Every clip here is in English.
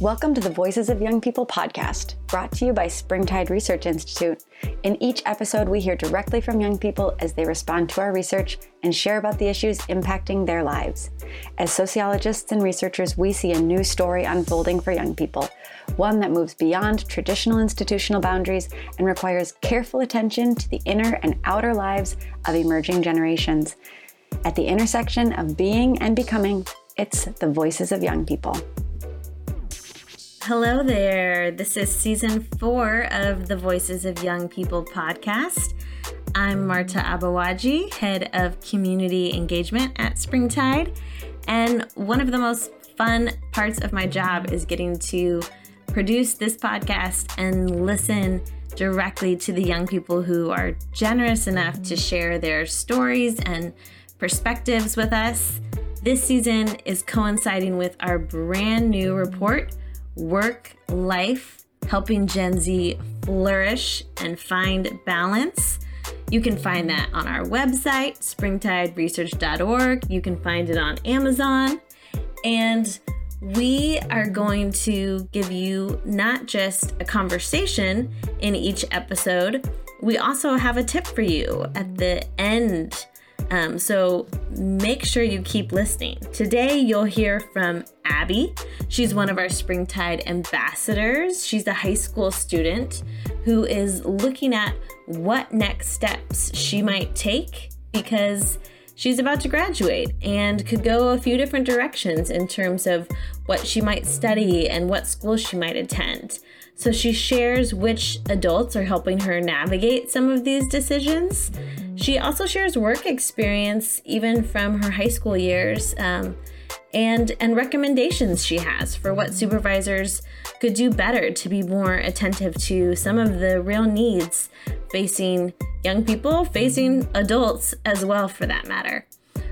Welcome to the Voices of Young People podcast, brought to you by Springtide Research Institute. In each episode, we hear directly from young people as they respond to our research and share about the issues impacting their lives. As sociologists and researchers, we see a new story unfolding for young people, one that moves beyond traditional institutional boundaries and requires careful attention to the inner and outer lives of emerging generations. At the intersection of being and becoming, it's the Voices of Young People. Hello there. This is season four of the Voices of Young People podcast. I'm Marta Abawaji, head of community engagement at Springtide. And one of the most fun parts of my job is getting to produce this podcast and listen directly to the young people who are generous enough to share their stories and perspectives with us. This season is coinciding with our brand new report work life, helping Gen Z flourish and find balance. You can find that on our website, springtideresearch.org. You can find it on Amazon. And we are going to give you not just a conversation in each episode, we also have a tip for you at the end um, so make sure you keep listening. Today, you'll hear from Abby. She's one of our Springtide ambassadors. She's a high school student who is looking at what next steps she might take because she's about to graduate and could go a few different directions in terms of what she might study and what school she might attend. So she shares which adults are helping her navigate some of these decisions. She also shares work experience, even from her high school years, um, and and recommendations she has for what supervisors could do better to be more attentive to some of the real needs facing young people, facing adults as well, for that matter.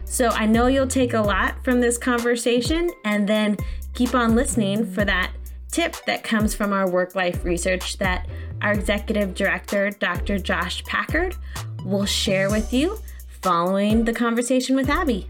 So I know you'll take a lot from this conversation, and then keep on listening for that tip that comes from our work life research that our executive director, Dr. Josh Packard, will share with you following the conversation with Abby.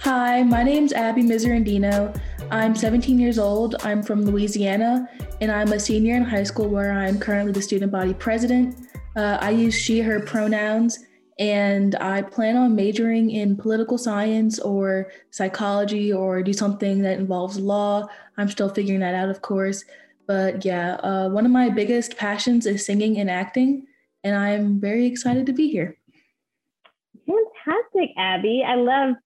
Hi, my name's Abby Miserandino. I'm 17 years old. I'm from Louisiana, and I'm a senior in high school where I'm currently the student body president. Uh, I use she, her pronouns, and I plan on majoring in political science or psychology or do something that involves law. I'm still figuring that out, of course. But yeah, uh, one of my biggest passions is singing and acting, and I'm very excited to be here. Fantastic, Abby. I love,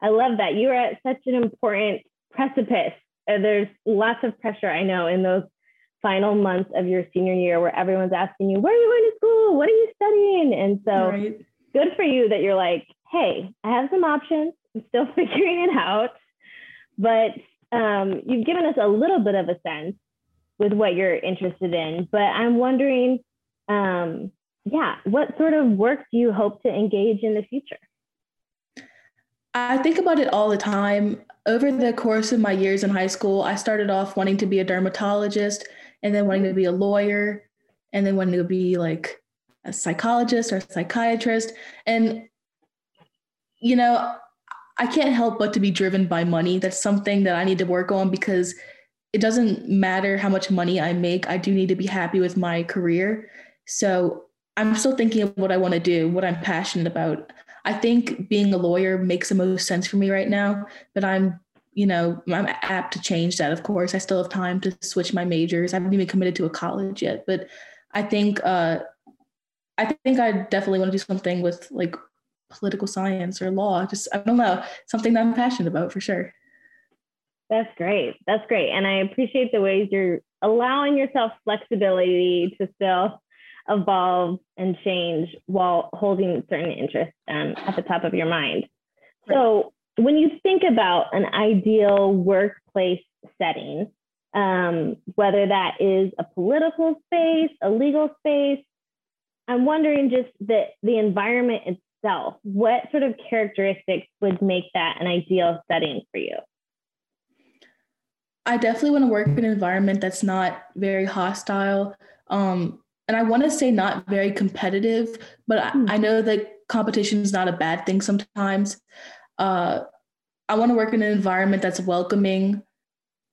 I love that you are at such an important precipice. Uh, there's lots of pressure, I know, in those final months of your senior year where everyone's asking you, where are you going to school? What are you studying? And so right good for you that you're like, hey, I have some options. I'm still figuring it out. But um, you've given us a little bit of a sense with what you're interested in. But I'm wondering, um, yeah, what sort of work do you hope to engage in the future? I think about it all the time. Over the course of my years in high school, I started off wanting to be a dermatologist and then wanting to be a lawyer and then wanting to be like a psychologist or a psychiatrist. And, you know, I can't help but to be driven by money. That's something that I need to work on because it doesn't matter how much money I make. I do need to be happy with my career. So I'm still thinking of what I want to do, what I'm passionate about. I think being a lawyer makes the most sense for me right now, but I'm, you know, I'm apt to change that. Of course, I still have time to switch my majors. I haven't even committed to a college yet, but I think uh, I think I definitely want to do something with like political science or law. Just I don't know, something that I'm passionate about for sure. That's great. That's great. And I appreciate the ways you're allowing yourself flexibility to still evolve and change while holding certain interests um, at the top of your mind. So, when you think about an ideal workplace setting, um, whether that is a political space, a legal space, I'm wondering just the the environment itself. What sort of characteristics would make that an ideal setting for you? I definitely want to work in an environment that's not very hostile. Um, and I want to say not very competitive, but I, hmm. I, know that competition is not a bad thing sometimes. Uh, I want to work in an environment that's welcoming,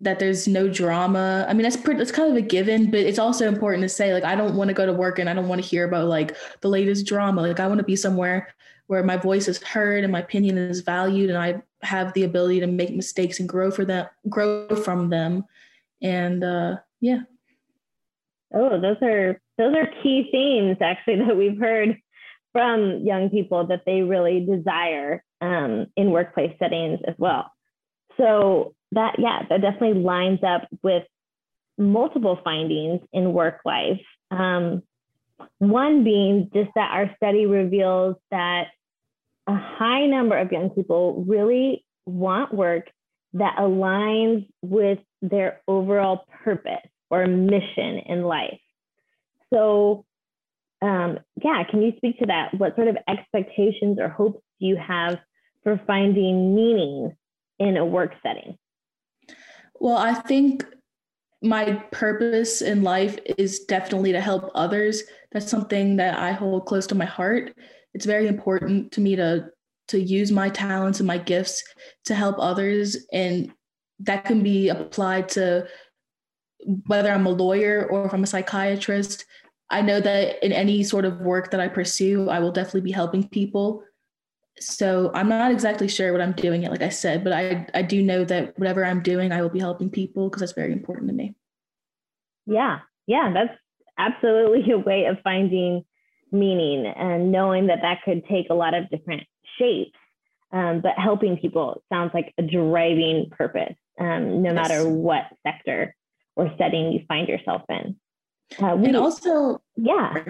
that there's no drama. I mean, that's pretty, that's kind of a given, but it's also important to say like I don't want to go to work and I don't want to hear about like the latest drama. Like I want to be somewhere where my voice is heard and my opinion is valued and I have the ability to make mistakes and grow for them, grow from them. And uh, yeah. Oh, those are those are key themes actually that we've heard from young people that they really desire um, in workplace settings as well. So that yeah, that definitely lines up with multiple findings in work life. Um, one being just that our study reveals that a high number of young people really want work that aligns with their overall purpose or mission in life. So, um, yeah, can you speak to that? What sort of expectations or hopes do you have for finding meaning in a work setting? Well, I think my purpose in life is definitely to help others. That's something that I hold close to my heart. It's very important to me to to use my talents and my gifts to help others and that can be applied to whether I'm a lawyer or if I'm a psychiatrist. I know that in any sort of work that I pursue, I will definitely be helping people. So I'm not exactly sure what I'm doing yet, like I said, but I, I do know that whatever I'm doing, I will be helping people because that's very important to me. Yeah. Yeah. That's absolutely a way of finding meaning and knowing that that could take a lot of different shapes. Um, but helping people sounds like a driving purpose, um, no yes. matter what sector or setting you find yourself in. Uh, we, and also, yeah,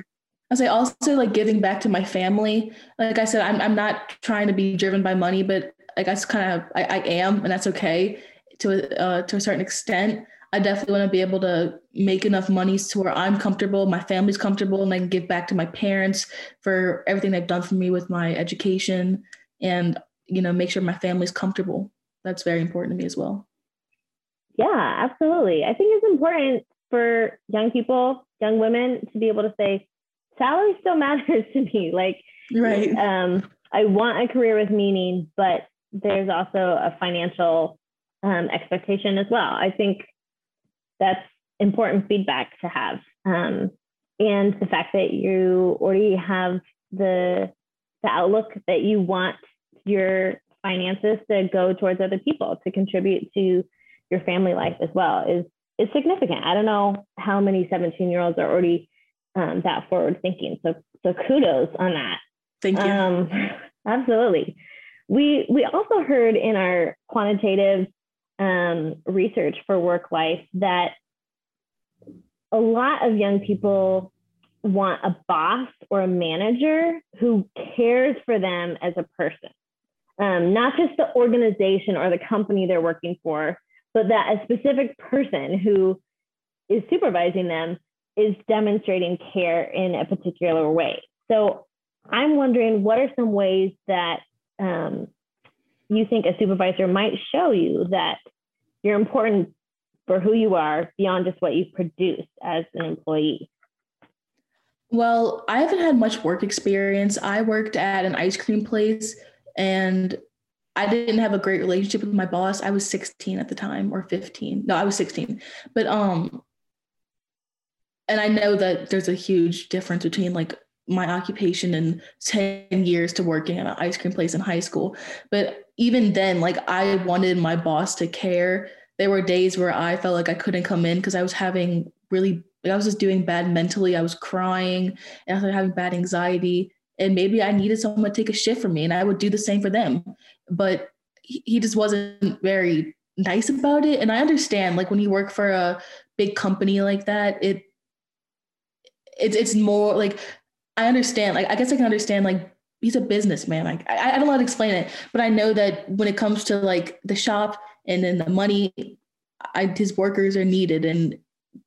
I say also like giving back to my family. Like I said, I'm I'm not trying to be driven by money, but like I guess kind of I, I am, and that's okay to uh, to a certain extent. I definitely want to be able to make enough money to where I'm comfortable, my family's comfortable, and I can give back to my parents for everything they've done for me with my education, and you know make sure my family's comfortable. That's very important to me as well. Yeah, absolutely. I think it's important for young people, young women, to be able to say, salary still matters to me. Like, right. Um, I want a career with meaning, but there's also a financial um, expectation as well. I think that's important feedback to have. Um, and the fact that you already have the the outlook that you want your finances to go towards other people to contribute to your family life as well is is significant. I don't know how many 17 year olds are already um, that forward thinking. So, so kudos on that. Thank you. Um, absolutely. We, we also heard in our quantitative um, research for work life that a lot of young people want a boss or a manager who cares for them as a person, um, not just the organization or the company they're working for, but that a specific person who is supervising them is demonstrating care in a particular way. So I'm wondering what are some ways that um, you think a supervisor might show you that you're important for who you are beyond just what you produce as an employee? Well, I haven't had much work experience. I worked at an ice cream place and I didn't have a great relationship with my boss. I was 16 at the time or 15. No, I was 16. But um and I know that there's a huge difference between like my occupation and 10 years to working at an ice cream place in high school. But even then, like I wanted my boss to care. There were days where I felt like I couldn't come in because I was having really, like I was just doing bad mentally. I was crying and I was having bad anxiety. And maybe I needed someone to take a shift for me and I would do the same for them. But he just wasn't very nice about it. And I understand, like when you work for a big company like that, it it's it's more like I understand. Like I guess I can understand. Like he's a businessman. Like I, I don't know how to explain it, but I know that when it comes to like the shop and then the money, I, his workers are needed, and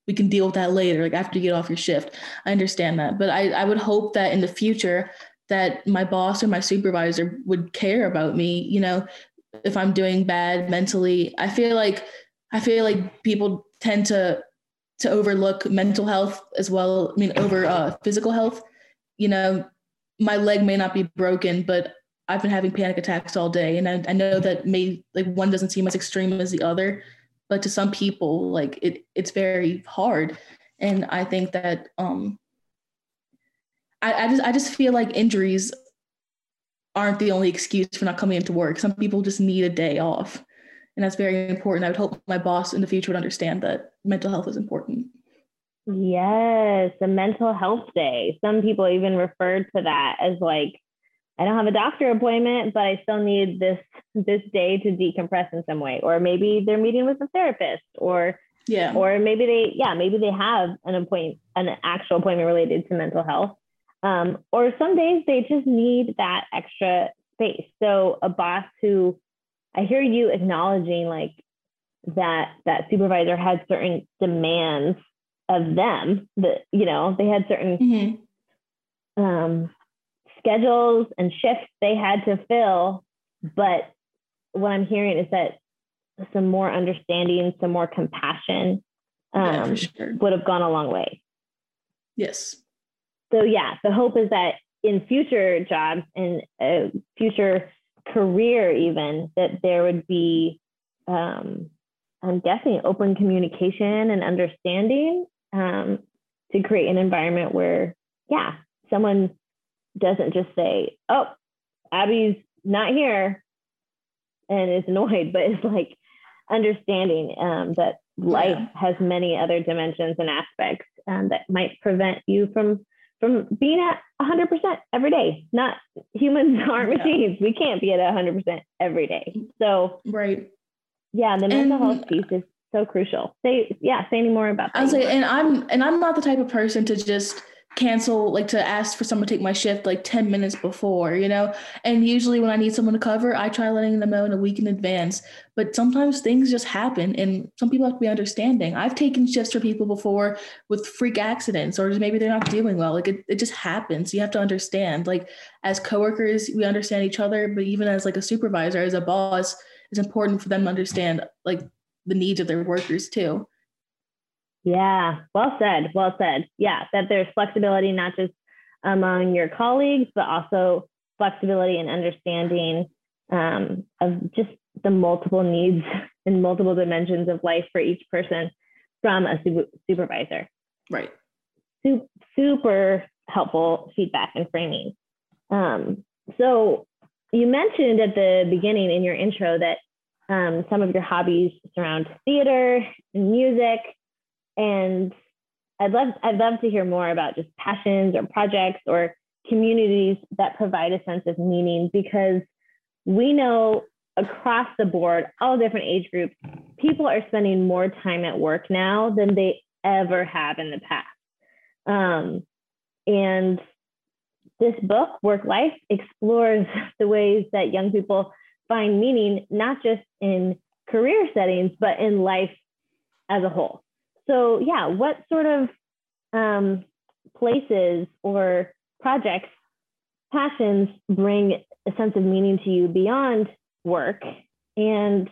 we can deal with that later. Like after you get off your shift, I understand that. But I I would hope that in the future that my boss or my supervisor would care about me. You know, if I'm doing bad mentally, I feel like I feel like people tend to to overlook mental health as well. I mean, over uh, physical health. You know, my leg may not be broken, but I've been having panic attacks all day, and I, I know that may like one doesn't seem as extreme as the other, but to some people like it it's very hard and i think that um I, I just i just feel like injuries aren't the only excuse for not coming into work. Some people just need a day off and that's very important. I would hope my boss in the future would understand that mental health is important. Yes a mental health day. Some people even referred to that as like I don't have a doctor appointment, but I still need this this day to decompress in some way. Or maybe they're meeting with a therapist, or yeah, or maybe they yeah maybe they have an appointment an actual appointment related to mental health. Um, or some days they just need that extra space. So a boss who I hear you acknowledging like that that supervisor had certain demands of them that you know they had certain mm-hmm. um schedules and shifts they had to fill. But what I'm hearing is that some more understanding, some more compassion um, yeah, sure. would have gone a long way. Yes. So, yeah, the hope is that in future jobs and a future career, even, that there would be, um, I'm guessing, open communication and understanding um, to create an environment where, yeah, someone doesn't just say, oh, Abby's not here and is annoyed, but it's like understanding um, that life yeah. has many other dimensions and aspects um, that might prevent you from from being at 100% every day. Not humans aren't yeah. machines. We can't be at 100% every day. So, right. Yeah, the mental and, health piece is so crucial. Say, yeah, say any more about that. I was like, and I'm, and I'm not the type of person to just cancel like to ask for someone to take my shift like 10 minutes before you know? And usually when i need someone to cover i try letting them know in a week in advance. But sometimes things just happen and some people have to be understanding. I've taken shifts for people before with freak accidents or maybe they're not doing well. Like it, it just happens. You have to understand. Like as coworkers we understand each other but even as like a supervisor as a boss it's important for them to understand like the needs of their workers too yeah, well said. Well said. Yeah, that there's flexibility not just among your colleagues, but also flexibility and understanding um, of just the multiple needs and multiple dimensions of life for each person from a su- supervisor. Right. Super, super helpful feedback and framing. Um, so you mentioned at the beginning in your intro that um, some of your hobbies surround theater and music and I'd love I'd love to hear more about just passions or projects or communities that provide a sense of meaning because we know across the board, all different age groups, people are spending more time at work now than they ever have in the past. Um, and this book, Work Life, explores the ways that young people find meaning, not just in career settings, but in life as a whole so yeah, what sort of um, places or projects, passions bring a sense of meaning to you beyond work, and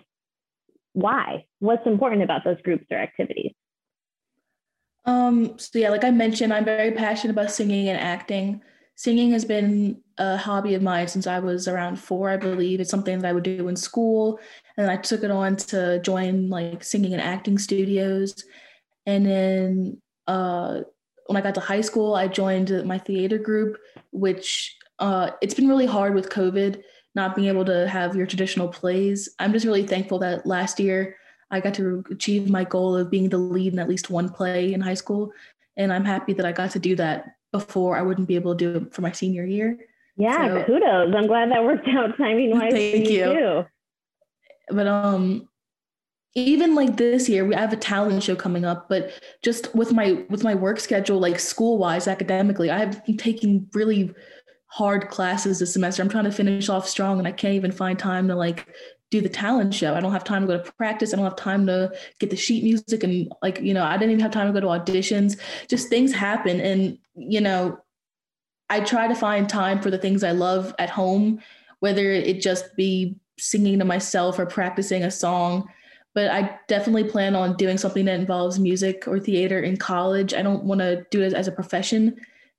why? What's important about those groups or activities? Um, so yeah, like I mentioned, I'm very passionate about singing and acting. Singing has been a hobby of mine since I was around four, I believe. It's something that I would do in school, and I took it on to join like singing and acting studios. And then uh, when I got to high school, I joined my theater group, which uh, it's been really hard with COVID, not being able to have your traditional plays. I'm just really thankful that last year I got to achieve my goal of being the lead in at least one play in high school. And I'm happy that I got to do that before I wouldn't be able to do it for my senior year. Yeah, so, kudos. I'm glad that worked out timing wise. Thank you. you. But um even like this year we have a talent show coming up but just with my with my work schedule like school wise academically i have been taking really hard classes this semester. I'm trying to finish off strong and i can't even find time to like do the talent show. I don't have time to go to practice. I don't have time to get the sheet music and like you know i didn't even have time to go to auditions. Just things happen and you know i try to find time for the things i love at home whether it just be singing to myself or practicing a song but I definitely plan on doing something that involves music or theater in college. I don't want to do it as a profession,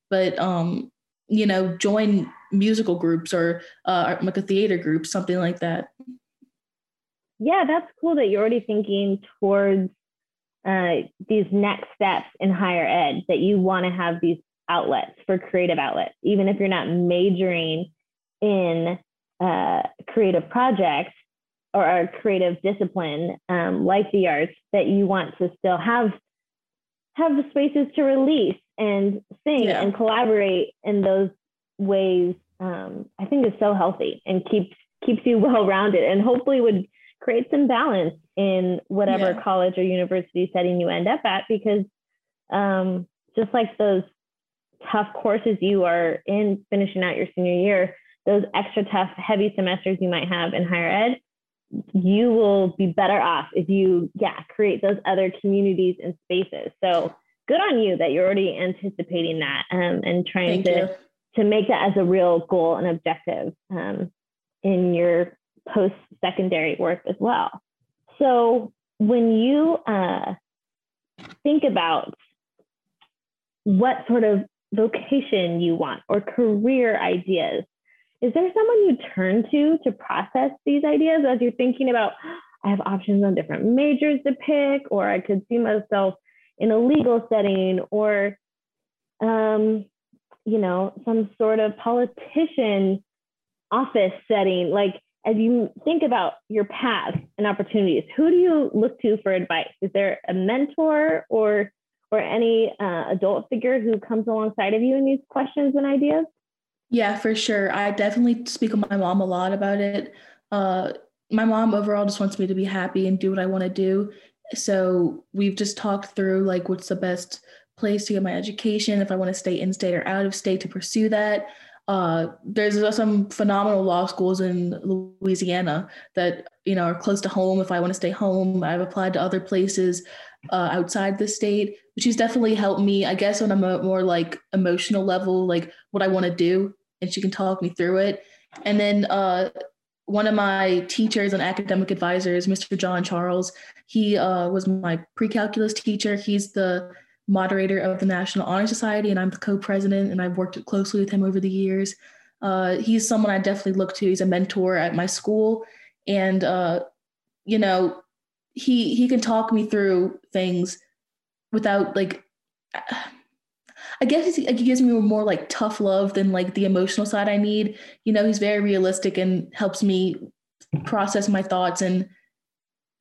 but um, you know, join musical groups or uh, like a theater group, something like that. yeah, that's cool that you're already thinking towards uh, these next steps in higher ed, that you want to have these outlets for creative outlets, even if you're not majoring in uh, creative projects or a creative discipline um, like the arts, that you want to still have have the spaces to release and sing yeah. and collaborate in those ways. Um, I think is so healthy and keeps keeps you well rounded and hopefully would create some balance in whatever yeah. college or university setting you end up at because um, just like those tough courses you are in finishing out your senior year those extra tough heavy semesters you might have in higher ed you will be better off if you yeah create those other communities and spaces so good on you that you're already anticipating that um, and trying Thank to you. to make that as a real goal and objective um, in your post secondary work as well. So when you uh, think about what sort of vocation you want or career ideas, is there someone you turn to to process these ideas as you're thinking about, I have options on different majors to pick, or I could see myself in a legal setting, or um, you know, some sort of politician office setting? Like, as you think about your paths and opportunities, who do you look to for advice? Is there a mentor or or any uh, adult figure who comes alongside of you in these questions and ideas? Yeah, for sure. I definitely speak with my mom a lot about it. Uh, my mom overall just wants me to be happy and do what I want to do. So we've just talked through like what's the best place to get my education, if I want to stay in state or out of state to pursue that. Uh, there's some phenomenal law schools in Louisiana that you know are close to home. If I want to stay home, I've applied to other places uh, outside the state, but she's definitely helped me. I guess on a more like emotional level, like what I want to do, and she can talk me through it. And then uh, one of my teachers and academic advisors, Mr. John Charles, he uh, was my pre-calculus teacher. He's the moderator of the National Honor Society, and I'm the co-president, and I've worked closely with him over the years. Uh, he's someone I definitely look to. He's a mentor at my school, and uh, you know, he he can talk me through things without like. I guess he, gives me more like tough love than like the emotional side I need. You know, he's very realistic and helps me process my thoughts and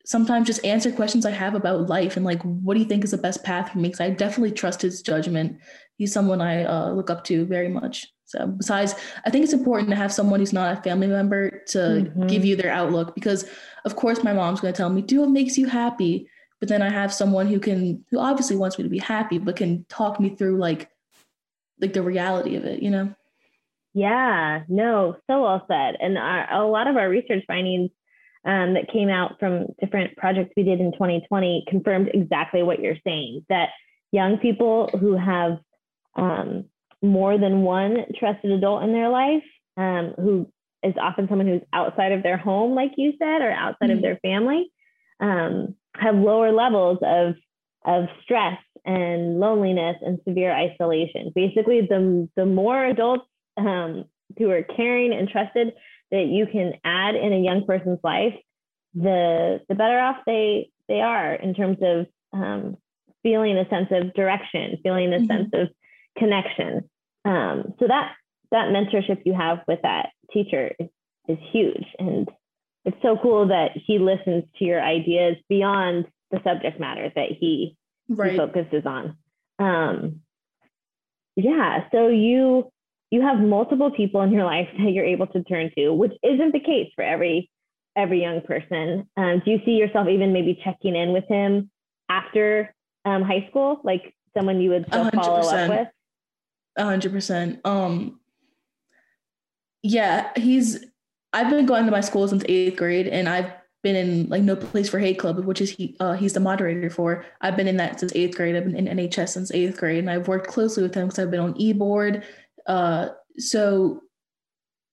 sometimes just answer questions I have about life and like, what do you think is the best path for me? Because I definitely trust his judgment. He's someone I uh, look up to very much. So, besides, I think it's important to have someone who's not a family member to mm-hmm. give you their outlook because, of course, my mom's going to tell me, do what makes you happy. But then I have someone who can, who obviously wants me to be happy, but can talk me through like, like the reality of it, you know? Yeah, no, so well said. And our, a lot of our research findings um, that came out from different projects we did in 2020 confirmed exactly what you're saying that young people who have um, more than one trusted adult in their life, um, who is often someone who's outside of their home, like you said, or outside mm-hmm. of their family, um, have lower levels of, of stress and loneliness and severe isolation. Basically, the, the more adults um, who are caring and trusted that you can add in a young person's life, the the better off they they are in terms of um, feeling a sense of direction, feeling a mm-hmm. sense of connection. Um, so that that mentorship you have with that teacher is, is huge, and it's so cool that he listens to your ideas beyond the subject matter that he, right. he focuses on. Um, yeah, so you you have multiple people in your life that you're able to turn to, which isn't the case for every every young person. Um, do you see yourself even maybe checking in with him after um, high school, like someone you would still 100%. follow up with? A hundred percent. Um, yeah, he's. I've been going to my school since eighth grade, and I've been in like No Place for Hate Club, which is he uh, he's the moderator for. I've been in that since eighth grade. I've been in NHS since eighth grade, and I've worked closely with him because I've been on e board uh, so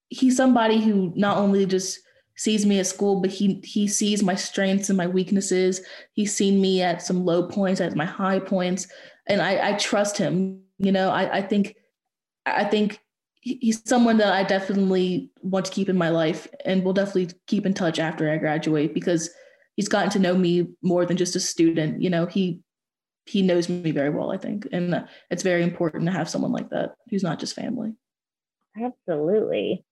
he's somebody who not only just sees me at school, but he he sees my strengths and my weaknesses. He's seen me at some low points, at my high points, and I, I trust him. You know, I, I think I think he's someone that I definitely want to keep in my life and will definitely keep in touch after I graduate because he's gotten to know me more than just a student. You know, he he knows me very well, I think, and uh, it's very important to have someone like that who's not just family. Absolutely.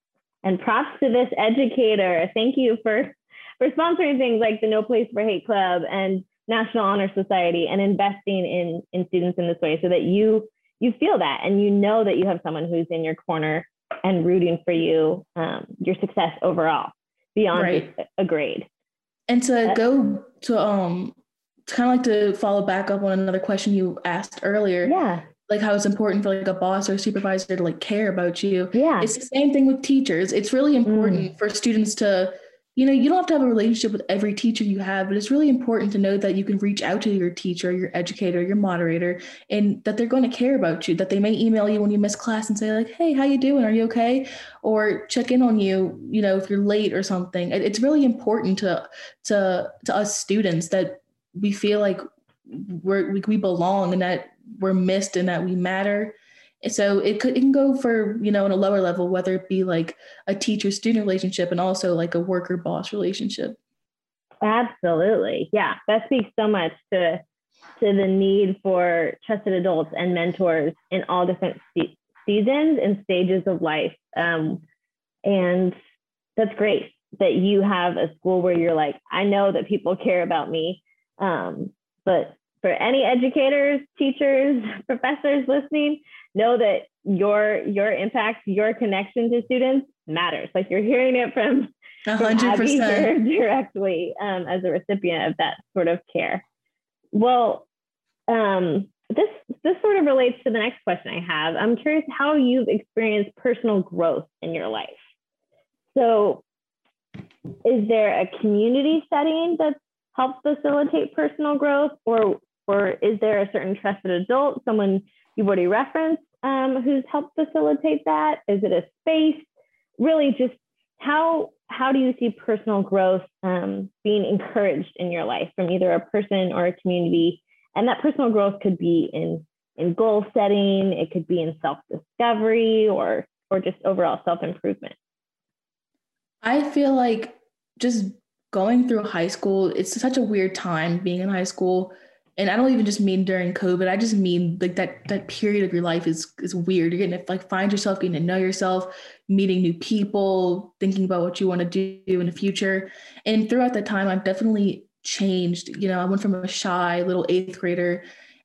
And props to this educator. Thank you for for sponsoring things like the No Place for Hate Club and National Honor Society and investing in in students in this way so that you you feel that and you know that you have someone who's in your corner and rooting for you um, your success overall beyond right. a grade. And to go to um kind of like to follow back up on another question you asked earlier yeah. like how it's important for like a boss or supervisor to like care about you. Yeah. It's the same thing with teachers. It's really important mm. for students to you know, you don't have to have a relationship with every teacher you have, but it's really important to know that you can reach out to your teacher, your educator, your moderator, and that they're going to care about you, that they may email you when you miss class and say like, "Hey, how you doing? Are you okay?" or check in on you, you know, if you're late or something. It's really important to to to us students that we feel like we're we, we belong and that we're missed and that we matter so it could it can go for you know in a lower level whether it be like a teacher student relationship and also like a worker boss relationship. Absolutely. Yeah. That speaks so much to to the need for trusted adults and mentors in all different seasons and stages of life. Um, and that's great that you have a school where you're like i know that people care about me um, but for any educators teachers professors listening know that your your impact, your connection to students matters. Like you're hearing it from, hundred percent directly um, as a recipient of that sort of care. Well, um, this this sort of relates to the next question I have. I'm curious how you've experienced personal growth in your life. So, is there a community setting that's helped facilitate personal growth, or or is there a certain trusted adult, someone you've already referenced, um, who's helped facilitate that? Is it a space? Really, just how how do you see personal growth um, being encouraged in your life from either a person or a community? And that personal growth could be in in goal setting, it could be in self discovery, or or just overall self improvement. I feel like just going through high school, it's such a weird time being in high school and I don't even just mean during COVID. I just mean like that that period of your life is is weird. You're getting to like find yourself, getting to know yourself, meeting new people, thinking about what you want to do in the future. And throughout that time, I've definitely changed. You know, I went from a shy little eighth grader,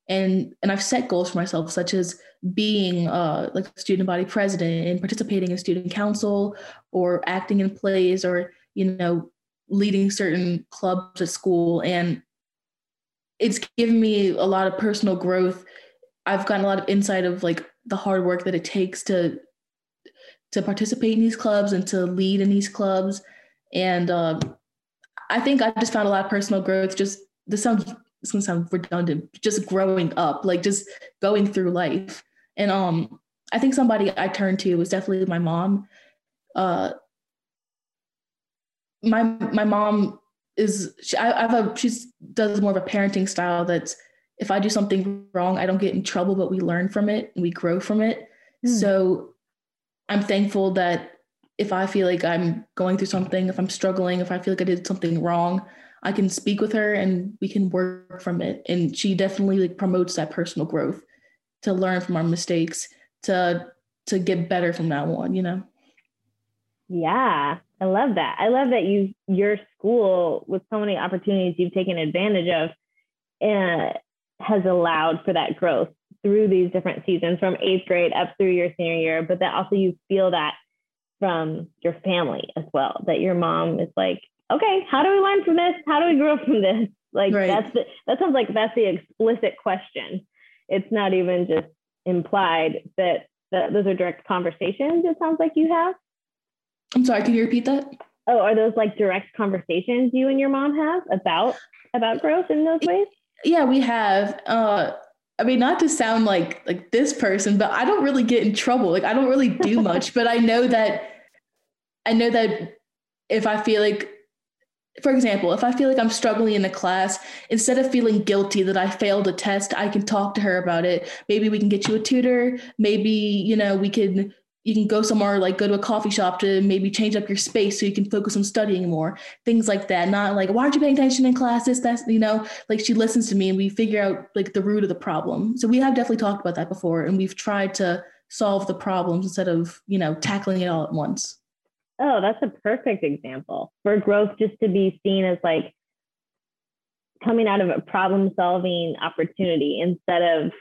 and and I've set goals for myself, such as being uh, like student body president and participating in student council, or acting in plays, or you know, leading certain clubs at school and it's given me a lot of personal growth. I've gotten a lot of insight of like the hard work that it takes to to participate in these clubs and to lead in these clubs. And um, I think I just found a lot of personal growth. Just this sounds this gonna sound redundant. Just growing up, like just going through life. And um, I think somebody I turned to was definitely my mom. Uh, my my mom is she, I, I have a she's does more of a parenting style that's if I do something wrong, I don't get in trouble, but we learn from it and we grow from it. Mm. So I'm thankful that if I feel like I'm going through something, if I'm struggling, if I feel like I did something wrong, I can speak with her and we can work from it. And she definitely like promotes that personal growth to learn from our mistakes, to to get better from that one, you know. Yeah, I love that. I love that you your school with so many opportunities you've taken advantage of and has allowed for that growth through these different seasons from eighth grade up through your senior year, but that also you feel that from your family as well, that your mom is like, okay, how do we learn from this? How do we grow from this? Like right. that's the, that sounds like that's the explicit question. It's not even just implied that, that those are direct conversations. It sounds like you have. I'm sorry, can you repeat that? Oh, are those like direct conversations you and your mom have about about growth in those ways? Yeah, we have. Uh I mean, not to sound like like this person, but I don't really get in trouble. Like I don't really do much, but I know that I know that if I feel like for example, if I feel like I'm struggling in a class, instead of feeling guilty that I failed a test, I can talk to her about it. Maybe we can get you a tutor. Maybe, you know, we can you can go somewhere like go to a coffee shop to maybe change up your space so you can focus on studying more things like that. Not like why aren't you paying attention in classes? That's you know like she listens to me and we figure out like the root of the problem. So we have definitely talked about that before and we've tried to solve the problems instead of you know tackling it all at once. Oh that's a perfect example for growth just to be seen as like coming out of a problem solving opportunity instead of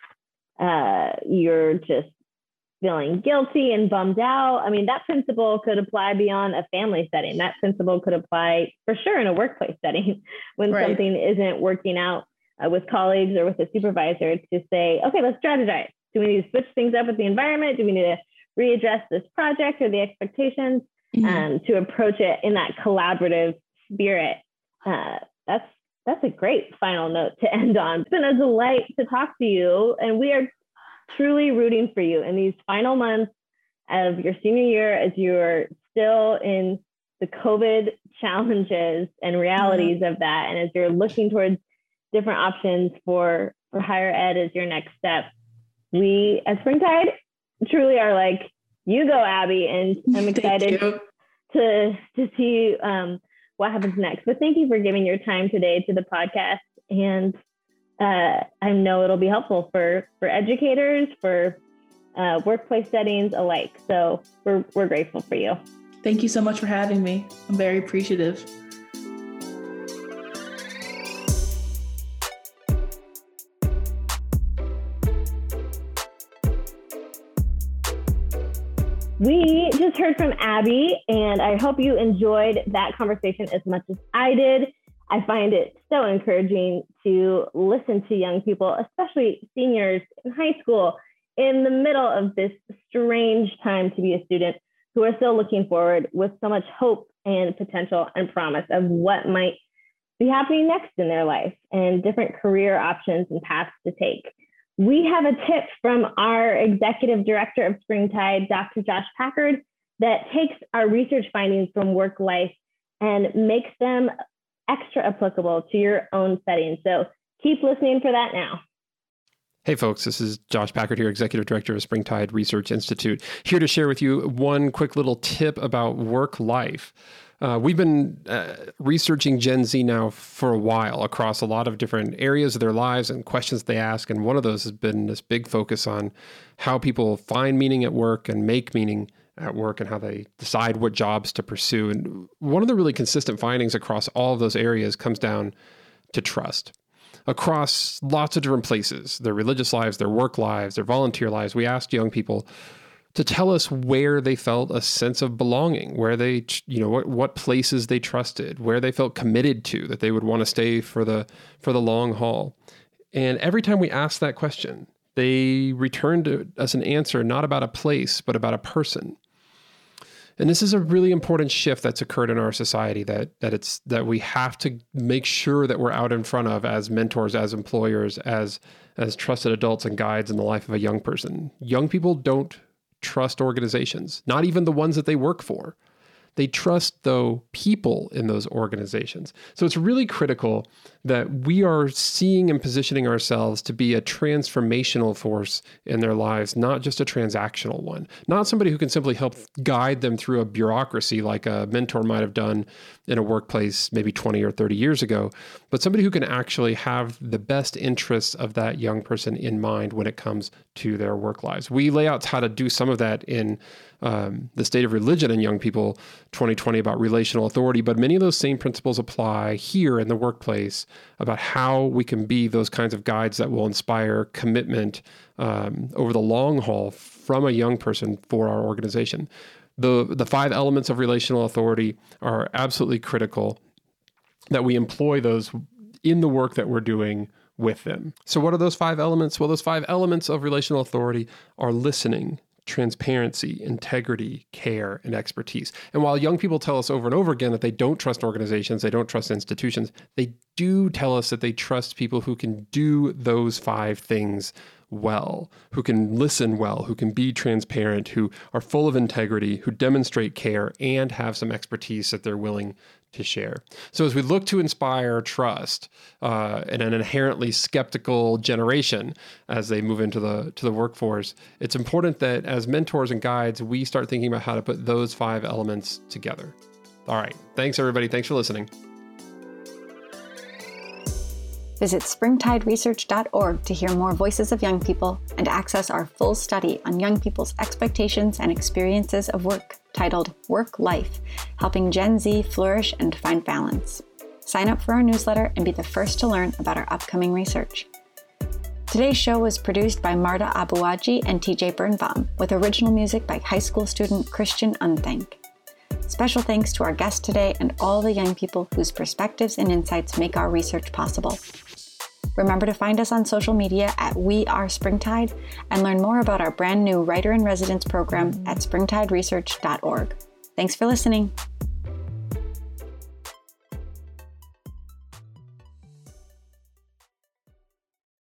uh, you're just feeling guilty and bummed out. I mean, that principle could apply beyond a family setting. That principle could apply for sure in a workplace setting when right. something isn't working out uh, with colleagues or with a supervisor to say, okay, let's strategize. Do we need to switch things up with the environment? Do we need to readdress this project or the expectations mm-hmm. um, to approach it in that collaborative spirit? Uh, that's that's a great final note to end on. It's been a delight to talk to you, and we are truly rooting for you in these final months of your senior year as you're still in the COVID challenges and realities mm-hmm. of that, and as you're looking towards different options for for higher ed as your next step. We at Springtide truly are like, you go, Abby, and I'm excited to to see um, what happens next. But thank you for giving your time today to the podcast. And uh, I know it'll be helpful for, for educators, for uh, workplace settings alike. So we're, we're grateful for you. Thank you so much for having me. I'm very appreciative. We just heard from Abby, and I hope you enjoyed that conversation as much as I did. I find it so encouraging to listen to young people, especially seniors in high school, in the middle of this strange time to be a student who are still looking forward with so much hope and potential and promise of what might be happening next in their life and different career options and paths to take. We have a tip from our executive director of Springtide, Dr. Josh Packard, that takes our research findings from work life and makes them extra applicable to your own setting. So keep listening for that now. Hey, folks, this is Josh Packard here, Executive Director of Springtide Research Institute, here to share with you one quick little tip about work life. Uh, we've been uh, researching Gen Z now for a while across a lot of different areas of their lives and questions they ask. And one of those has been this big focus on how people find meaning at work and make meaning at work and how they decide what jobs to pursue. And one of the really consistent findings across all of those areas comes down to trust. Across lots of different places, their religious lives, their work lives, their volunteer lives, we asked young people to tell us where they felt a sense of belonging, where they, you know, what, what places they trusted, where they felt committed to, that they would want to stay for the for the long haul. And every time we asked that question, they returned us an answer not about a place, but about a person. And this is a really important shift that's occurred in our society that that it's that we have to make sure that we're out in front of as mentors, as employers, as as trusted adults and guides in the life of a young person. Young people don't trust organizations, not even the ones that they work for. They trust, though, people in those organizations. So it's really critical that we are seeing and positioning ourselves to be a transformational force in their lives, not just a transactional one. Not somebody who can simply help guide them through a bureaucracy like a mentor might have done in a workplace maybe 20 or 30 years ago, but somebody who can actually have the best interests of that young person in mind when it comes to their work lives. We lay out how to do some of that in um, the state of religion in young people 2020 about relational authority, but many of those same principles apply here in the workplace about how we can be those kinds of guides that will inspire commitment um, over the long haul from a young person for our organization. The, the five elements of relational authority are absolutely critical that we employ those in the work that we're doing with them. So, what are those five elements? Well, those five elements of relational authority are listening, transparency, integrity, care, and expertise. And while young people tell us over and over again that they don't trust organizations, they don't trust institutions, they do tell us that they trust people who can do those five things well, who can listen well, who can be transparent, who are full of integrity, who demonstrate care, and have some expertise that they're willing to share. So, as we look to inspire trust uh, in an inherently skeptical generation as they move into the to the workforce, it's important that as mentors and guides, we start thinking about how to put those five elements together. All right, thanks everybody. Thanks for listening. Visit springtideresearch.org to hear more voices of young people and access our full study on young people's expectations and experiences of work titled Work Life Helping Gen Z Flourish and Find Balance. Sign up for our newsletter and be the first to learn about our upcoming research. Today's show was produced by Marta Abuaji and TJ Birnbaum, with original music by high school student Christian Unthank. Special thanks to our guest today and all the young people whose perspectives and insights make our research possible. Remember to find us on social media at We Are Springtide and learn more about our brand new Writer in Residence program at springtideresearch.org. Thanks for listening.